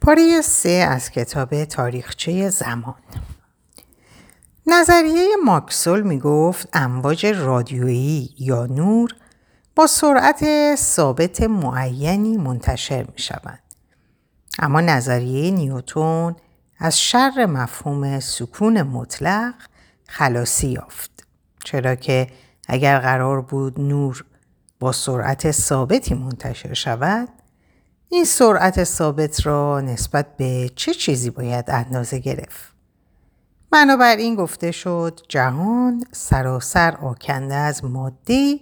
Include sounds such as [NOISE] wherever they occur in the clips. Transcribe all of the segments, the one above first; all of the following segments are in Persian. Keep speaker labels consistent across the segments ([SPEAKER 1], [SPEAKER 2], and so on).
[SPEAKER 1] پاره سه از کتاب تاریخچه زمان نظریه ماکسول می گفت امواج رادیویی یا نور با سرعت ثابت معینی منتشر می شوند. اما نظریه نیوتون از شر مفهوم سکون مطلق خلاصی یافت. چرا که اگر قرار بود نور با سرعت ثابتی منتشر شود این سرعت ثابت را نسبت به چه چیزی باید اندازه گرفت؟ بنابراین گفته شد جهان سراسر آکنده از ماده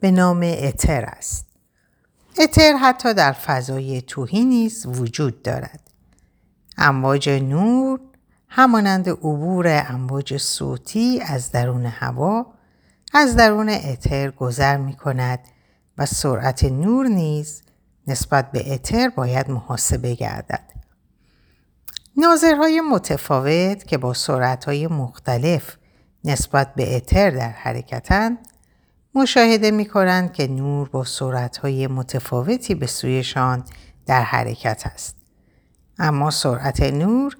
[SPEAKER 1] به نام اتر است. اتر حتی در فضای توهی نیز وجود دارد. امواج نور همانند عبور امواج صوتی از درون هوا از درون اتر گذر می کند و سرعت نور نیز نسبت به اتر باید محاسبه گردد. ناظرهای متفاوت که با سرعتهای مختلف نسبت به اتر در حرکتند مشاهده می کنند که نور با سرعتهای متفاوتی به سویشان در حرکت است. اما سرعت نور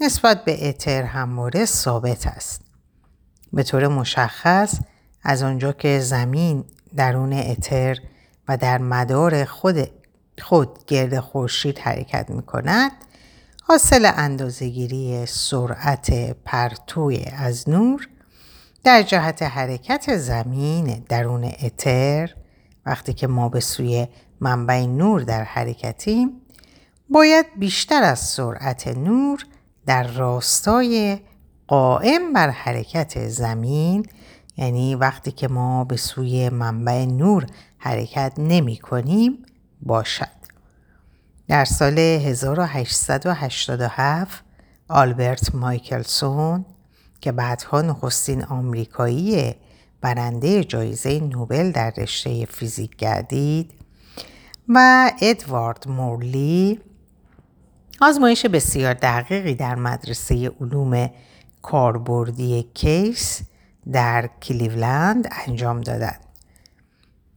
[SPEAKER 1] نسبت به اتر همواره ثابت است. به طور مشخص از آنجا که زمین درون اتر و در مدار خود, خود گرد خورشید حرکت می کند حاصل اندازهگیری سرعت پرتوی از نور در جهت حرکت زمین درون اتر. وقتی که ما به سوی منبع نور در حرکتیم باید بیشتر از سرعت نور در راستای قائم بر حرکت زمین یعنی وقتی که ما به سوی منبع نور حرکت نمی کنیم باشد. در سال 1887 آلبرت مایکلسون که بعدها نخستین آمریکایی برنده جایزه نوبل در رشته فیزیک گردید و ادوارد مورلی آزمایش بسیار دقیقی در مدرسه علوم کاربردی کیس در کلیولند انجام دادند.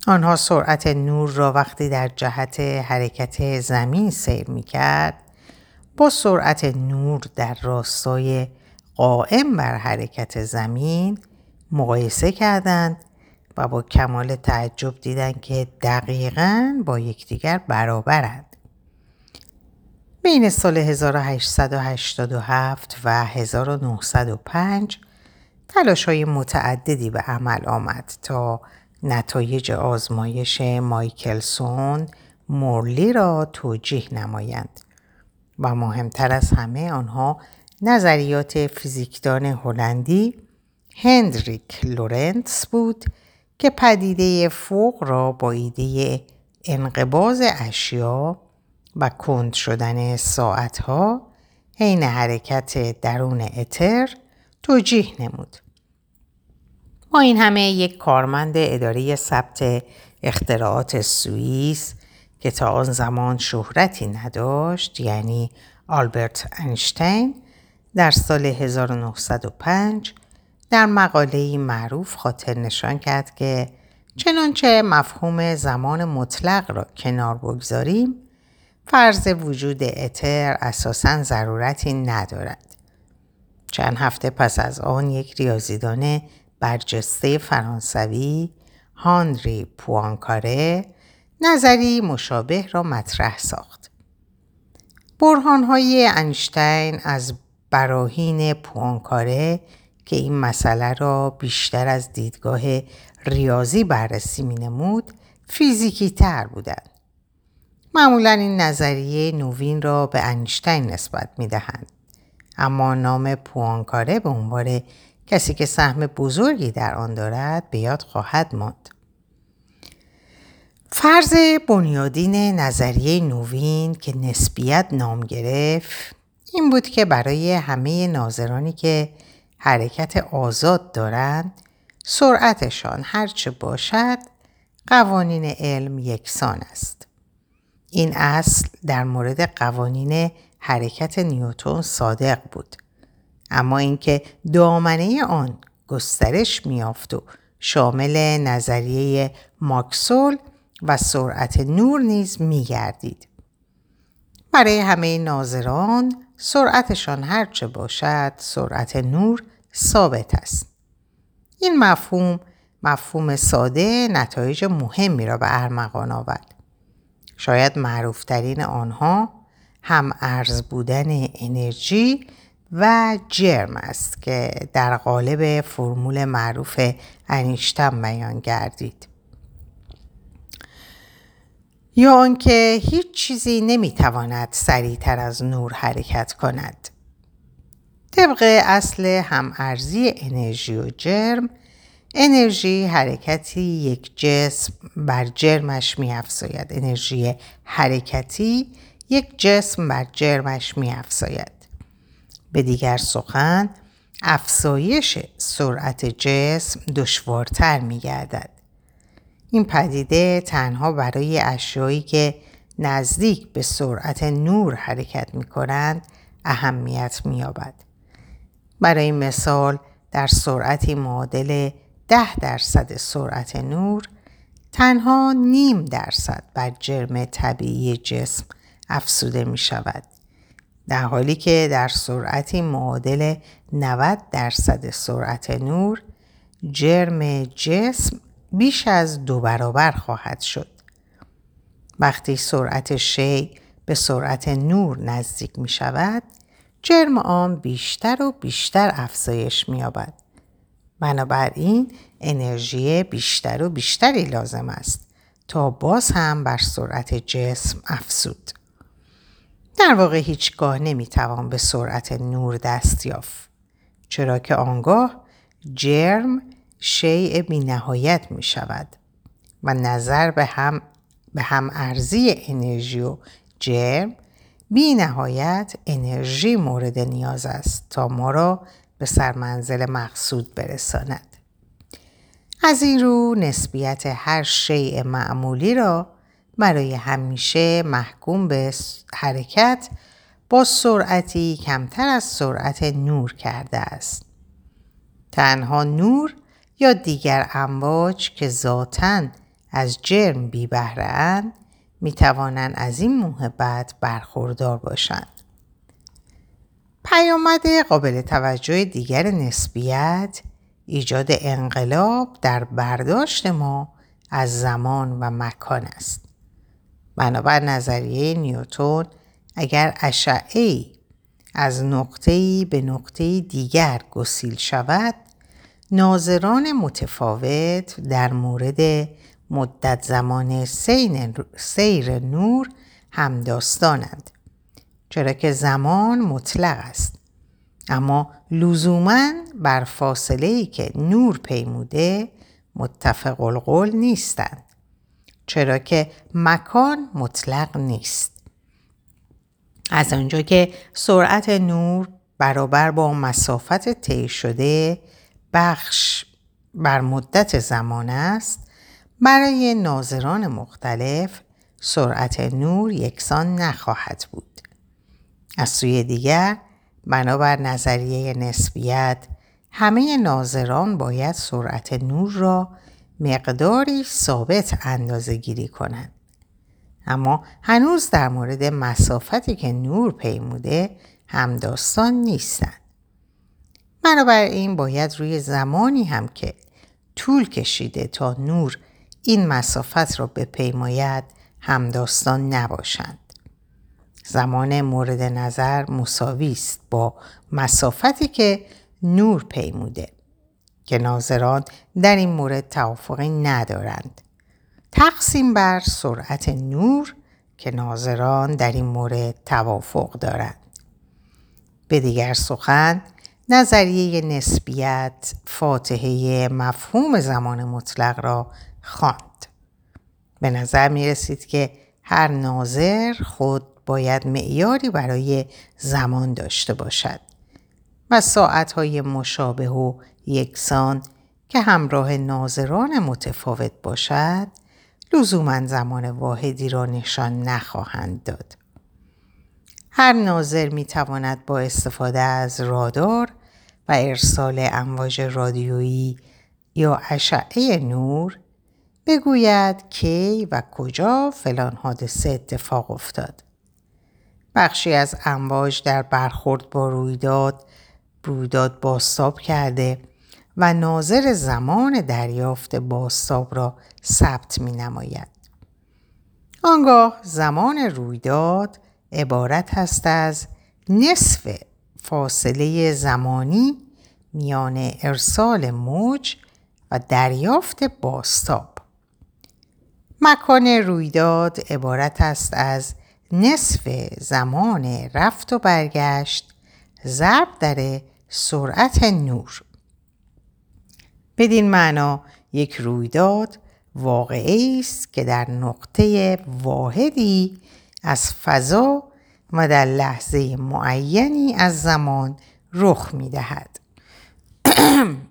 [SPEAKER 1] آنها سرعت نور را وقتی در جهت حرکت زمین سیر می کرد با سرعت نور در راستای قائم بر حرکت زمین مقایسه کردند و با کمال تعجب دیدند که دقیقا با یکدیگر برابرند. بین سال 1887 و 1905 تلاش های متعددی به عمل آمد تا نتایج آزمایش مایکلسون مورلی را توجیه نمایند و مهمتر از همه آنها نظریات فیزیکدان هلندی هندریک لورنتس بود که پدیده فوق را با ایده انقباز اشیا و کند شدن ساعتها حین حرکت درون اتر توجیه نمود. این همه یک کارمند اداره ثبت اختراعات سوئیس که تا آن زمان شهرتی نداشت یعنی آلبرت انشتین در سال 1905 در مقاله معروف خاطر نشان کرد که چنانچه مفهوم زمان مطلق را کنار بگذاریم فرض وجود اتر اساسا ضرورتی ندارد. چند هفته پس از آن یک ریاضیدان برجسته فرانسوی هانری پوانکاره نظری مشابه را مطرح ساخت. برهانهای انشتین از براهین پوانکاره که این مسئله را بیشتر از دیدگاه ریاضی بررسی می نمود فیزیکی تر بودند. معمولا این نظریه نوین را به انشتین نسبت می دهند. اما نام پوانکاره به عنوان کسی که سهم بزرگی در آن دارد به یاد خواهد ماند. فرض بنیادین نظریه نوین که نسبیت نام گرفت این بود که برای همه ناظرانی که حرکت آزاد دارند سرعتشان هرچه باشد قوانین علم یکسان است. این اصل در مورد قوانین حرکت نیوتون صادق بود. اما اینکه دامنه آن گسترش میافت و شامل نظریه ماکسول و سرعت نور نیز میگردید. برای همه ناظران سرعتشان هرچه باشد سرعت نور ثابت است. این مفهوم مفهوم ساده نتایج مهمی را به ارمغان آورد. شاید معروفترین آنها هم ارز بودن انرژی و جرم است که در قالب فرمول معروف انیشتن بیان گردید. یا آنکه هیچ چیزی نمی‌تواند سریعتر از نور حرکت کند. طبق اصل هم ارزی انرژی و جرم انرژی حرکتی یک جسم بر جرمش می افزاید. انرژی حرکتی یک جسم بر جرمش می افزاید. به دیگر سخن افزایش سرعت جسم دشوارتر می گردد. این پدیده تنها برای اشیایی که نزدیک به سرعت نور حرکت می کنند اهمیت می یابد. برای مثال در سرعتی معادل ده درصد سرعت نور تنها نیم درصد بر جرم طبیعی جسم افسوده می شود. در حالی که در سرعتی معادل 90 درصد سرعت نور جرم جسم بیش از دو برابر خواهد شد. وقتی سرعت شی به سرعت نور نزدیک می شود جرم آن بیشتر و بیشتر افزایش می یابد. بنابراین انرژی بیشتر و بیشتری لازم است تا باز هم بر سرعت جسم افزود. در واقع هیچگاه نمی‌توان به سرعت نور دست یافت چرا که آنگاه جرم شیء بی نهایت می شود و نظر به هم, به هم ارزی انرژی و جرم بی نهایت انرژی مورد نیاز است تا ما را به سرمنزل مقصود برساند. از این رو نسبیت هر شیء معمولی را برای همیشه محکوم به حرکت با سرعتی کمتر از سرعت نور کرده است. تنها نور یا دیگر امواج که ذاتا از جرم بی بهره می توانند از این محبت برخوردار باشند. پیامد قابل توجه دیگر نسبیت ایجاد انقلاب در برداشت ما از زمان و مکان است. بنابر نظریه نیوتون اگر اشعه از نقطه‌ای به نقطه دیگر گسیل شود ناظران متفاوت در مورد مدت زمان سیر نور هم داستانند چرا که زمان مطلق است. اما لزوما بر فاصله ای که نور پیموده متفق القول نیستند. چرا که مکان مطلق نیست. از آنجا که سرعت نور برابر با مسافت طی شده بخش بر مدت زمان است برای ناظران مختلف سرعت نور یکسان نخواهد بود. از سوی دیگر بنابر نظریه نسبیت همه ناظران باید سرعت نور را مقداری ثابت اندازه گیری کنند. اما هنوز در مورد مسافتی که نور پیموده همداستان نیستند. بنابراین باید روی زمانی هم که طول کشیده تا نور این مسافت را بپیماید همداستان نباشند. زمان مورد نظر مساوی است با مسافتی که نور پیموده که ناظران در این مورد توافقی ندارند. تقسیم بر سرعت نور که ناظران در این مورد توافق دارند. به دیگر سخن نظریه نسبیت فاتحه مفهوم زمان مطلق را خواند. به نظر می رسید که هر ناظر خود باید معیاری برای زمان داشته باشد و ساعتهای مشابه و یکسان که همراه ناظران متفاوت باشد لزوما زمان واحدی را نشان نخواهند داد. هر ناظر می تواند با استفاده از رادار و ارسال امواج رادیویی یا اشعه نور بگوید کی و کجا فلان حادثه اتفاق افتاد. بخشی از امواج در برخورد با رویداد رویداد باستاب کرده و ناظر زمان دریافت باستاب را ثبت می نماید. آنگاه زمان رویداد عبارت است از نصف فاصله زمانی میان ارسال موج و دریافت باستاب. مکان رویداد عبارت است از نصف زمان رفت و برگشت ضرب در سرعت نور. بدین معنا یک رویداد واقعی است که در نقطه واحدی از فضا و در لحظه معینی از زمان رخ می دهد. [CLEARS THROAT]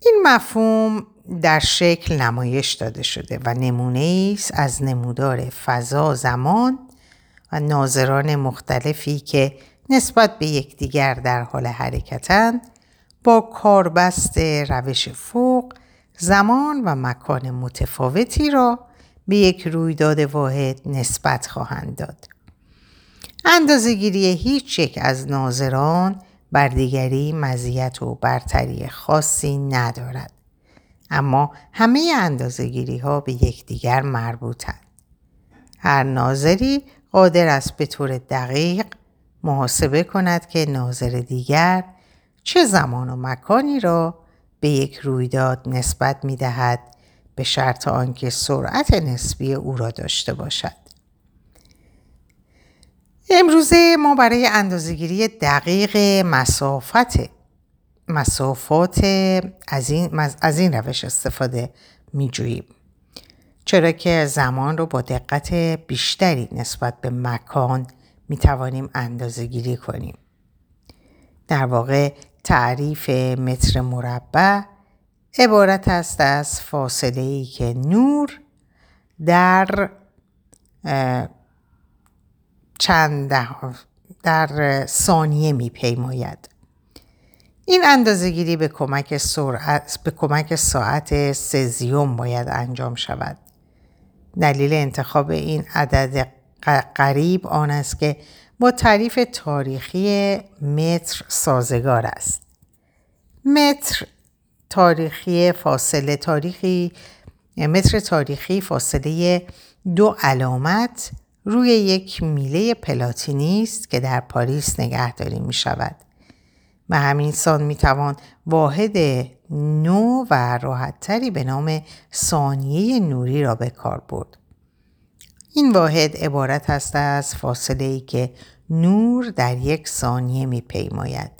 [SPEAKER 1] این مفهوم در شکل نمایش داده شده و نمونه است از نمودار فضا زمان و ناظران مختلفی که نسبت به یکدیگر در حال حرکتند با کاربست روش فوق زمان و مکان متفاوتی را به یک رویداد واحد نسبت خواهند داد. اندازهگیری هیچ یک از ناظران بر دیگری مزیت و برتری خاصی ندارد. اما همه اندازهگیری ها به یکدیگر مربوطند. هر ناظری قادر است به طور دقیق محاسبه کند که ناظر دیگر چه زمان و مکانی را به یک رویداد نسبت می دهد به شرط آنکه سرعت نسبی او را داشته باشد. امروزه ما برای اندازهگیری دقیق مسافت مسافات از این, از این روش استفاده می جوییم. چرا که زمان رو با دقت بیشتری نسبت به مکان می توانیم اندازه گیری کنیم. در واقع تعریف متر مربع عبارت است از فاصله ای که نور در چند در ثانیه می پیماید. این اندازهگیری به کمک سرعت به کمک ساعت سزیوم باید انجام شود. دلیل انتخاب این عدد قریب آن است که با تعریف تاریخی متر سازگار است. متر تاریخی فاصله تاریخی متر تاریخی فاصله دو علامت روی یک میله پلاتینی است که در پاریس نگهداری می شود. و همین سان می توان واحد نو و راحتتری به نام ثانیه نوری را به کار برد. این واحد عبارت است از فاصله ای که نور در یک ثانیه می پیماید.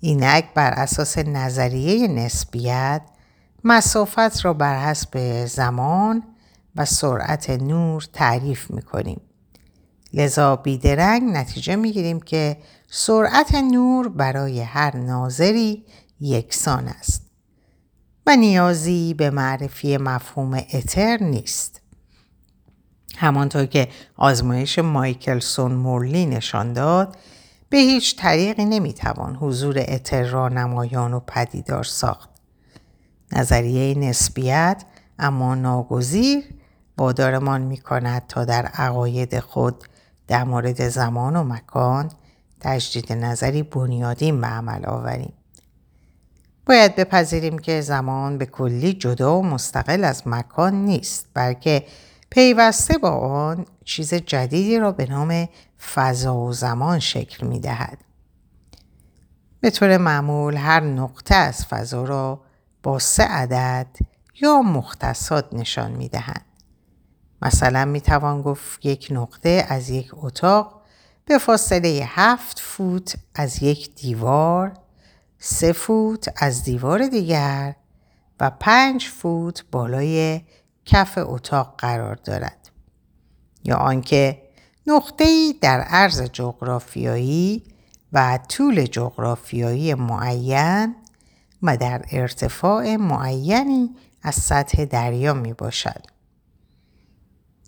[SPEAKER 1] اینک بر اساس نظریه نسبیت مسافت را بر حسب زمان و سرعت نور تعریف می کنیم. لذا بیدرنگ نتیجه می گیریم که سرعت نور برای هر ناظری یکسان است و نیازی به معرفی مفهوم اتر نیست. همانطور که آزمایش مایکلسون مورلی نشان داد به هیچ طریقی نمی‌توان حضور اتر را نمایان و پدیدار ساخت. نظریه نسبیت اما ناگزیر وادارمان می کند تا در عقاید خود در مورد زمان و مکان تجدید نظری بنیادین به عمل آوریم. باید بپذیریم که زمان به کلی جدا و مستقل از مکان نیست بلکه پیوسته با آن چیز جدیدی را به نام فضا و زمان شکل می دهد. به طور معمول هر نقطه از فضا را با سه عدد یا مختصات نشان می دهند. مثلا می توان گفت یک نقطه از یک اتاق به فاصله هفت فوت از یک دیوار، سه فوت از دیوار دیگر و پنج فوت بالای کف اتاق قرار دارد. یا آنکه نقطه‌ای در عرض جغرافیایی و طول جغرافیایی معین و در ارتفاع معینی از سطح دریا می باشد.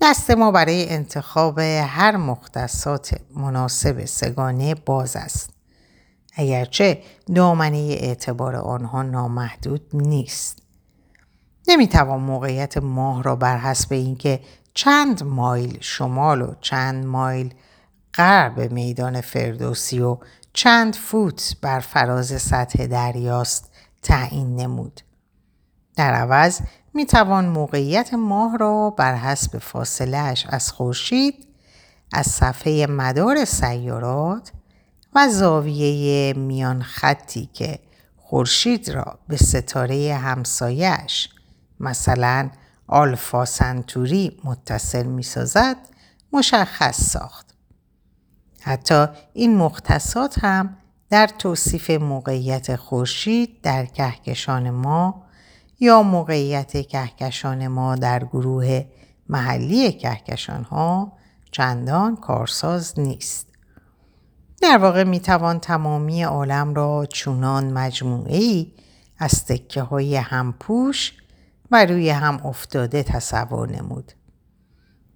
[SPEAKER 1] دست ما برای انتخاب هر مختصات مناسب سگانه باز است. اگرچه دامنه اعتبار آنها نامحدود نیست. نمی‌توان موقعیت ماه را بر حسب اینکه چند مایل شمال و چند مایل غرب میدان فردوسی و چند فوت بر فراز سطح دریاست تعیین نمود. در عوض می توان موقعیت ماه را بر حسب فاصلهش از خورشید از صفحه مدار سیارات و زاویه میان خطی که خورشید را به ستاره همسایش مثلا آلفا سنتوری متصل می سازد مشخص ساخت. حتی این مختصات هم در توصیف موقعیت خورشید در کهکشان ما یا موقعیت کهکشان ما در گروه محلی کهکشان ها چندان کارساز نیست. در واقع می توان تمامی عالم را چونان مجموعه ای از تکه های همپوش و روی هم افتاده تصور نمود.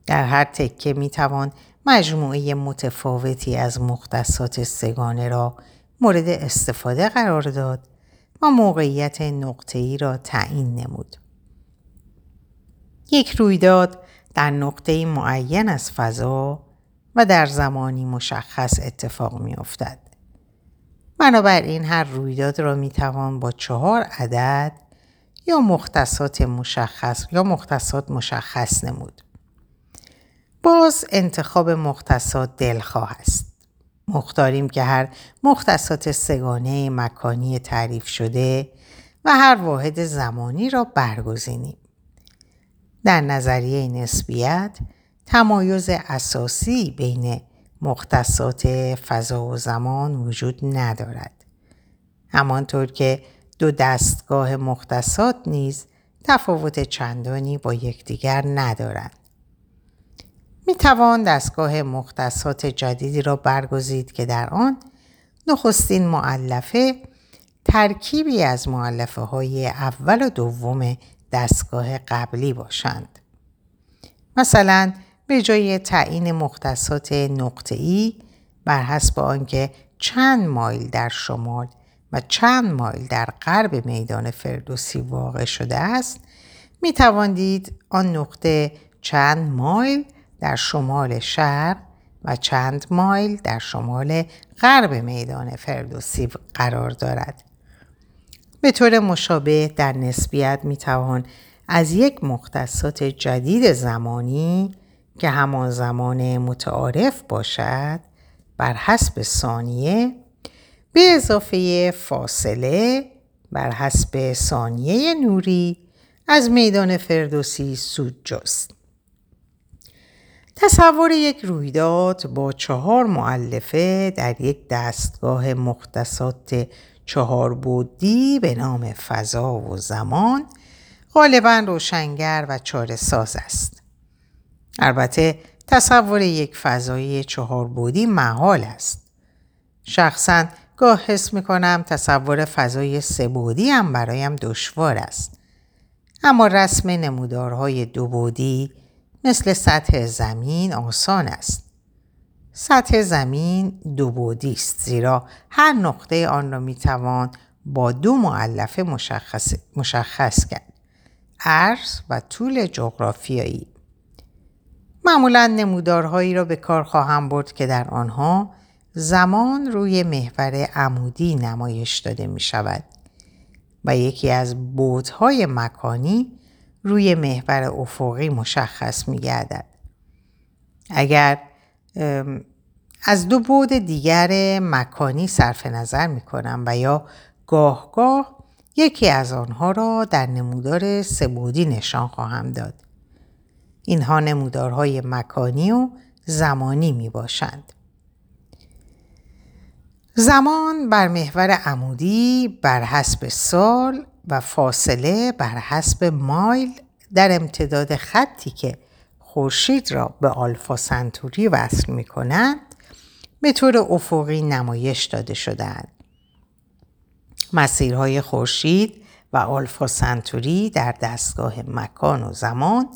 [SPEAKER 1] در هر تکه می توان مجموعه متفاوتی از مختصات سگانه را مورد استفاده قرار داد و موقعیت ای را تعیین نمود. یک رویداد در نقطه معین از فضا و در زمانی مشخص اتفاق می افتد. بنابراین هر رویداد را می توان با چهار عدد یا مختصات مشخص یا مختصات مشخص نمود. باز انتخاب مختصات دلخواه است. مختاریم که هر مختصات سگانه مکانی تعریف شده و هر واحد زمانی را برگزینیم. در نظریه نسبیت تمایز اساسی بین مختصات فضا و زمان وجود ندارد. همانطور که دو دستگاه مختصات نیز تفاوت چندانی با یکدیگر ندارند. می توان دستگاه مختصات جدیدی را برگزید که در آن نخستین معلفه ترکیبی از معلفه های اول و دوم دستگاه قبلی باشند. مثلا به جای تعیین مختصات نقطه‌ای بر حسب آنکه چند مایل در شمال و چند مایل در غرب میدان فردوسی واقع شده است می تواندید آن نقطه چند مایل در شمال شهر و چند مایل در شمال غرب میدان فردوسی قرار دارد. به طور مشابه در نسبیت می توان از یک مختصات جدید زمانی که همان زمان متعارف باشد بر حسب ثانیه به اضافه فاصله بر حسب ثانیه نوری از میدان فردوسی سود جست. تصور یک رویداد با چهار معلفه در یک دستگاه مختصات چهار بودی به نام فضا و زمان غالبا روشنگر و چاره ساز است. البته تصور یک فضای چهار بودی محال است. شخصا گاه حس می کنم تصور فضای سه بودی هم برایم دشوار است. اما رسم نمودارهای دو بودی مثل سطح زمین آسان است. سطح زمین دو بودی است زیرا هر نقطه آن را می توان با دو معلفه مشخص, مشخص کرد. عرض و طول جغرافیایی. معمولا نمودارهایی را به کار خواهم برد که در آنها زمان روی محور عمودی نمایش داده می شود و یکی از بودهای مکانی روی محور افقی مشخص می گردد. اگر از دو بود دیگر مکانی صرف نظر می کنم و یا گاه گاه یکی از آنها را در نمودار سبودی نشان خواهم داد. اینها نمودارهای مکانی و زمانی می باشند. زمان بر محور عمودی بر حسب سال و فاصله بر حسب مایل در امتداد خطی که خورشید را به آلفا سنتوری وصل می کنند به طور افقی نمایش داده شدهاند. مسیرهای خورشید و آلفا سنتوری در دستگاه مکان و زمان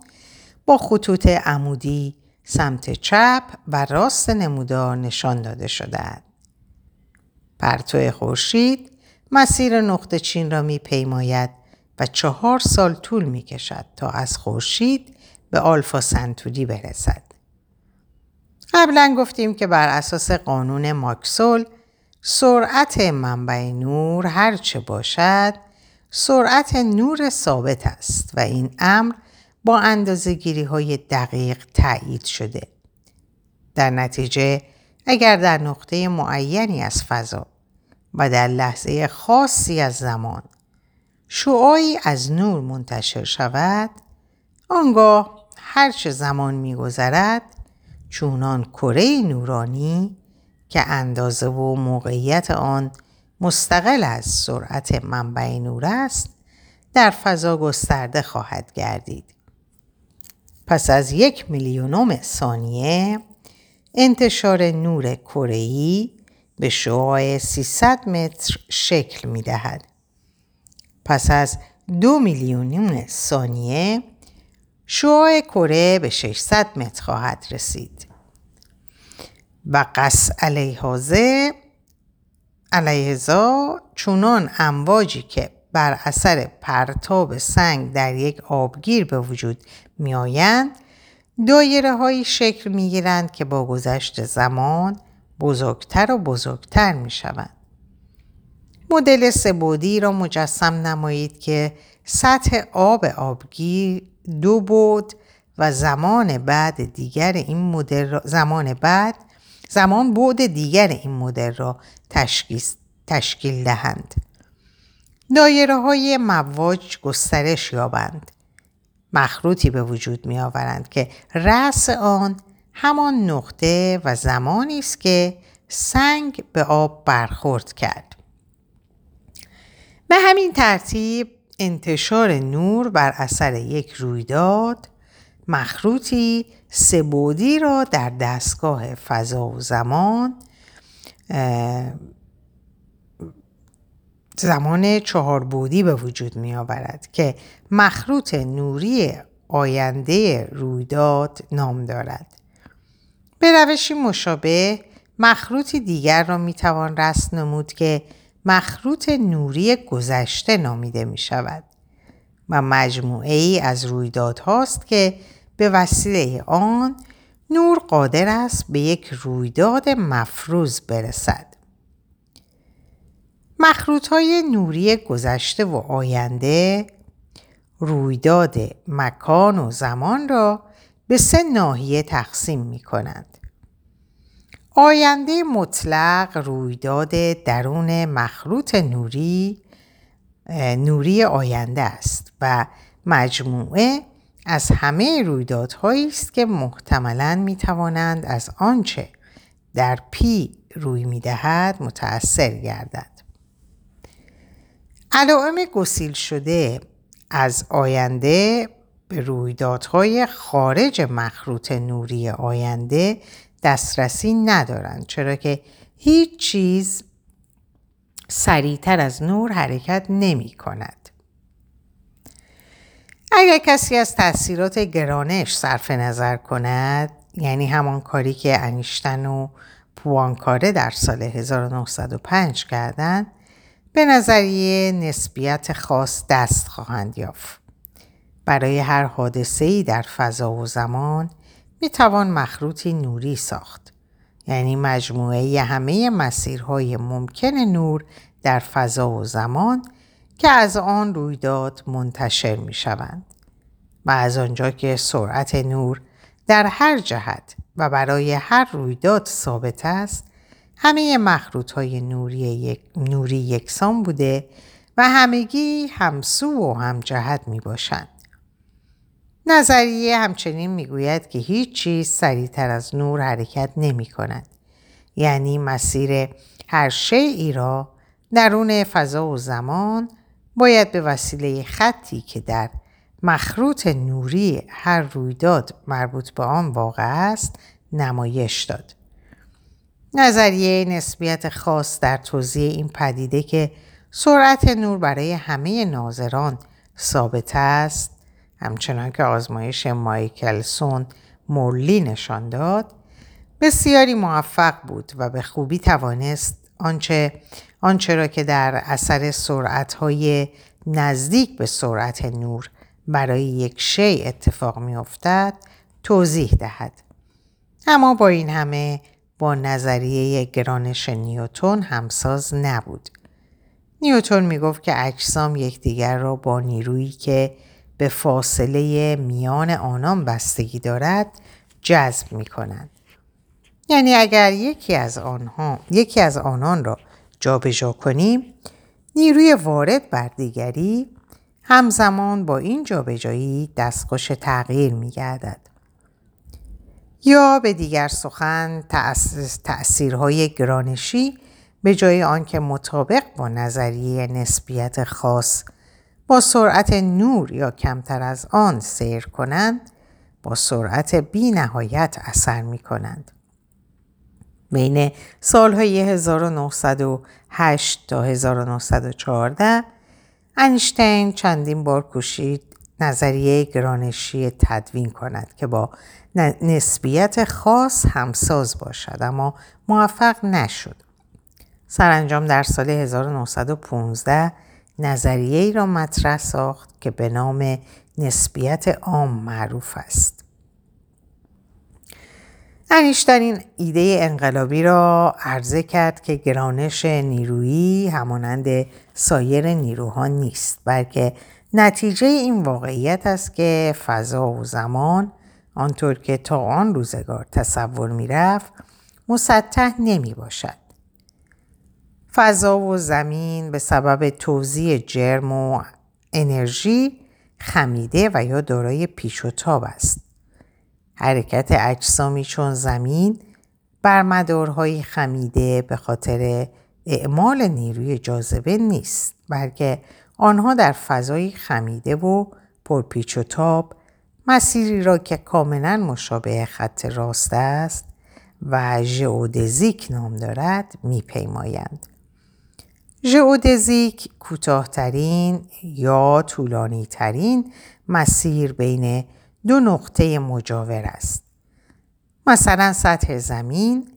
[SPEAKER 1] با خطوط عمودی سمت چپ و راست نمودار نشان داده شدهاند. پرتو خورشید مسیر نقطه چین را می پیماید و چهار سال طول می کشد تا از خورشید به آلفا سنتوری برسد. قبلا گفتیم که بر اساس قانون ماکسول سرعت منبع نور هرچه باشد سرعت نور ثابت است و این امر با اندازه گیری های دقیق تایید شده. در نتیجه اگر در نقطه معینی از فضا و در لحظه خاصی از زمان شعایی از نور منتشر شود آنگاه هرچه زمان میگذرد چونان کره نورانی که اندازه و موقعیت آن مستقل از سرعت منبع نور است در فضا گسترده خواهد گردید. پس از یک میلیونم ثانیه انتشار نور کره‌ای به شعاع 300 متر شکل می دهد. پس از دو میلیونیم ثانیه شعاع کره به 600 متر خواهد رسید و قص علیهازه علیهزا چونان امواجی که بر اثر پرتاب سنگ در یک آبگیر به وجود می آیند دایره هایی شکل می گیرند که با گذشت زمان بزرگتر و بزرگتر می شوند. مدل سبودی را مجسم نمایید که سطح آب آبگیر دو بود و زمان بعد دیگر این مدل را زمان بعد زمان بعد دیگر این مدل را تشکیل, تشکیل دهند. دایره های مواج گسترش یابند. مخروطی به وجود می آورند که رأس آن همان نقطه و زمانی است که سنگ به آب برخورد کرد. به همین ترتیب انتشار نور بر اثر یک رویداد مخروطی سبودی را در دستگاه فضا و زمان زمان چهار بودی به وجود می آورد که مخروط نوری آینده رویداد نام دارد. به روشی مشابه مخروطی دیگر را می توان رسم نمود که مخروط نوری گذشته نامیده می شود و مجموعه ای از رویدادهاست که به وسیله آن نور قادر است به یک رویداد مفروض برسد. مخروط های نوری گذشته و آینده رویداد مکان و زمان را به سه ناحیه تقسیم می کنند. آینده مطلق رویداد درون مخروط نوری نوری آینده است و مجموعه از همه رویدادهایی است که محتملا می توانند از آنچه در پی روی می دهد متأثر گردد. علائم گسیل شده از آینده به رویدادهای خارج مخروط نوری آینده دسترسی ندارند چرا که هیچ چیز سریعتر از نور حرکت نمی کند. اگر کسی از تاثیرات گرانش صرف نظر کند یعنی همان کاری که انیشتن و پوانکاره در سال 1905 کردند به نظریه نسبیت خاص دست خواهند یافت. برای هر حادثه ای در فضا و زمان می توان مخروطی نوری ساخت. یعنی مجموعه همه مسیرهای ممکن نور در فضا و زمان که از آن رویداد منتشر می شوند. و از آنجا که سرعت نور در هر جهت و برای هر رویداد ثابت است همه مخروط های نوری, یک، نوری یکسان بوده و همگی همسو و همجهت می باشند. نظریه همچنین می‌گوید که هیچ چیز سریعتر از نور حرکت نمی کند. یعنی مسیر هر شیعی را درون فضا و زمان باید به وسیله خطی که در مخروط نوری هر رویداد مربوط به آن واقع است نمایش داد. نظریه نسبیت خاص در توضیح این پدیده که سرعت نور برای همه ناظران ثابت است همچنان که آزمایش مایکلسون مورلی نشان داد بسیاری موفق بود و به خوبی توانست آنچه آنچه را که در اثر سرعتهای نزدیک به سرعت نور برای یک شی اتفاق می افتد توضیح دهد. اما با این همه با نظریه گرانش نیوتون همساز نبود. نیوتون می گفت که اجسام یکدیگر را با نیرویی که به فاصله میان آنان بستگی دارد جذب می کنند. یعنی اگر یکی از آنها یکی از آنان را جابجا کنیم نیروی وارد بر دیگری همزمان با این جابجایی دستخوش تغییر می گردد. یا به دیگر سخن تأثیرهای گرانشی به جای آنکه مطابق با نظریه نسبیت خاص با سرعت نور یا کمتر از آن سیر کنند با سرعت بی نهایت اثر می کنند. بین سالهای 1908 تا 1914 انیشتین چندین بار کوشید نظریه گرانشی تدوین کند که با نسبیت خاص همساز باشد اما موفق نشد. سرانجام در سال 1915 نظریه را مطرح ساخت که به نام نسبیت عام معروف است. انیشتین ایده انقلابی را عرضه کرد که گرانش نیرویی همانند سایر نیروها نیست بلکه نتیجه این واقعیت است که فضا و زمان آنطور که تا آن روزگار تصور می‌رفت مسطح نمی باشد. فضا و زمین به سبب توزیع جرم و انرژی خمیده و یا دارای پیش و تاب است. حرکت اجسامی چون زمین بر مدارهای خمیده به خاطر اعمال نیروی جاذبه نیست بلکه آنها در فضای خمیده و پرپیچ و تاب مسیری را که کاملا مشابه خط راست است و ژئودزیک نام دارد میپیمایند. ژئودزیک کوتاهترین یا طولانی ترین مسیر بین دو نقطه مجاور است. مثلا سطح زمین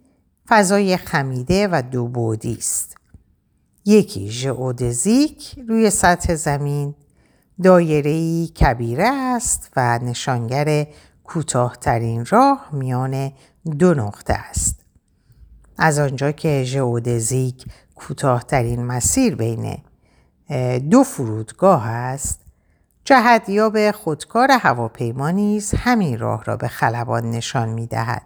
[SPEAKER 1] فضای خمیده و دو بودی است. یکی ژئودزیک روی سطح زمین دایره‌ای کبیره است و نشانگر کوتاهترین راه میان دو نقطه است. از آنجا که ژئودزیک کوتاهترین مسیر بین دو فرودگاه است جهتیاب خودکار هواپیما نیز همین راه را به خلبان نشان می دهد.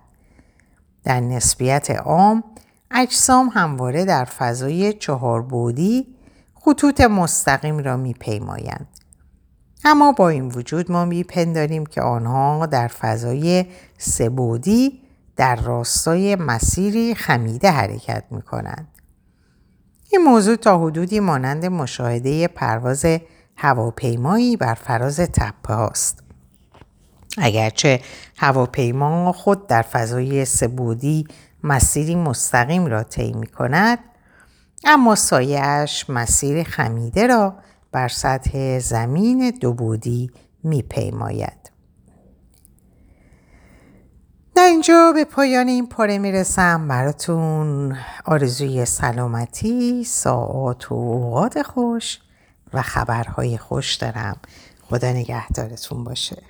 [SPEAKER 1] در نسبیت عام اجسام همواره در فضای چهار بودی خطوط مستقیم را می پیمایند. اما با این وجود ما میپنداریم که آنها در فضای سبودی در راستای مسیری خمیده حرکت می کنند. این موضوع تا حدودی مانند مشاهده پرواز هواپیمایی بر فراز تپه هاست. اگرچه هواپیما خود در فضای سبودی مسیری مستقیم را طی می کند اما سایش مسیر خمیده را بر سطح زمین دو بودی می پیماید. در اینجا به پایان این پاره می‌رسم. براتون آرزوی سلامتی ساعات و اوقات خوش و خبرهای خوش دارم. خدا نگهدارتون باشه.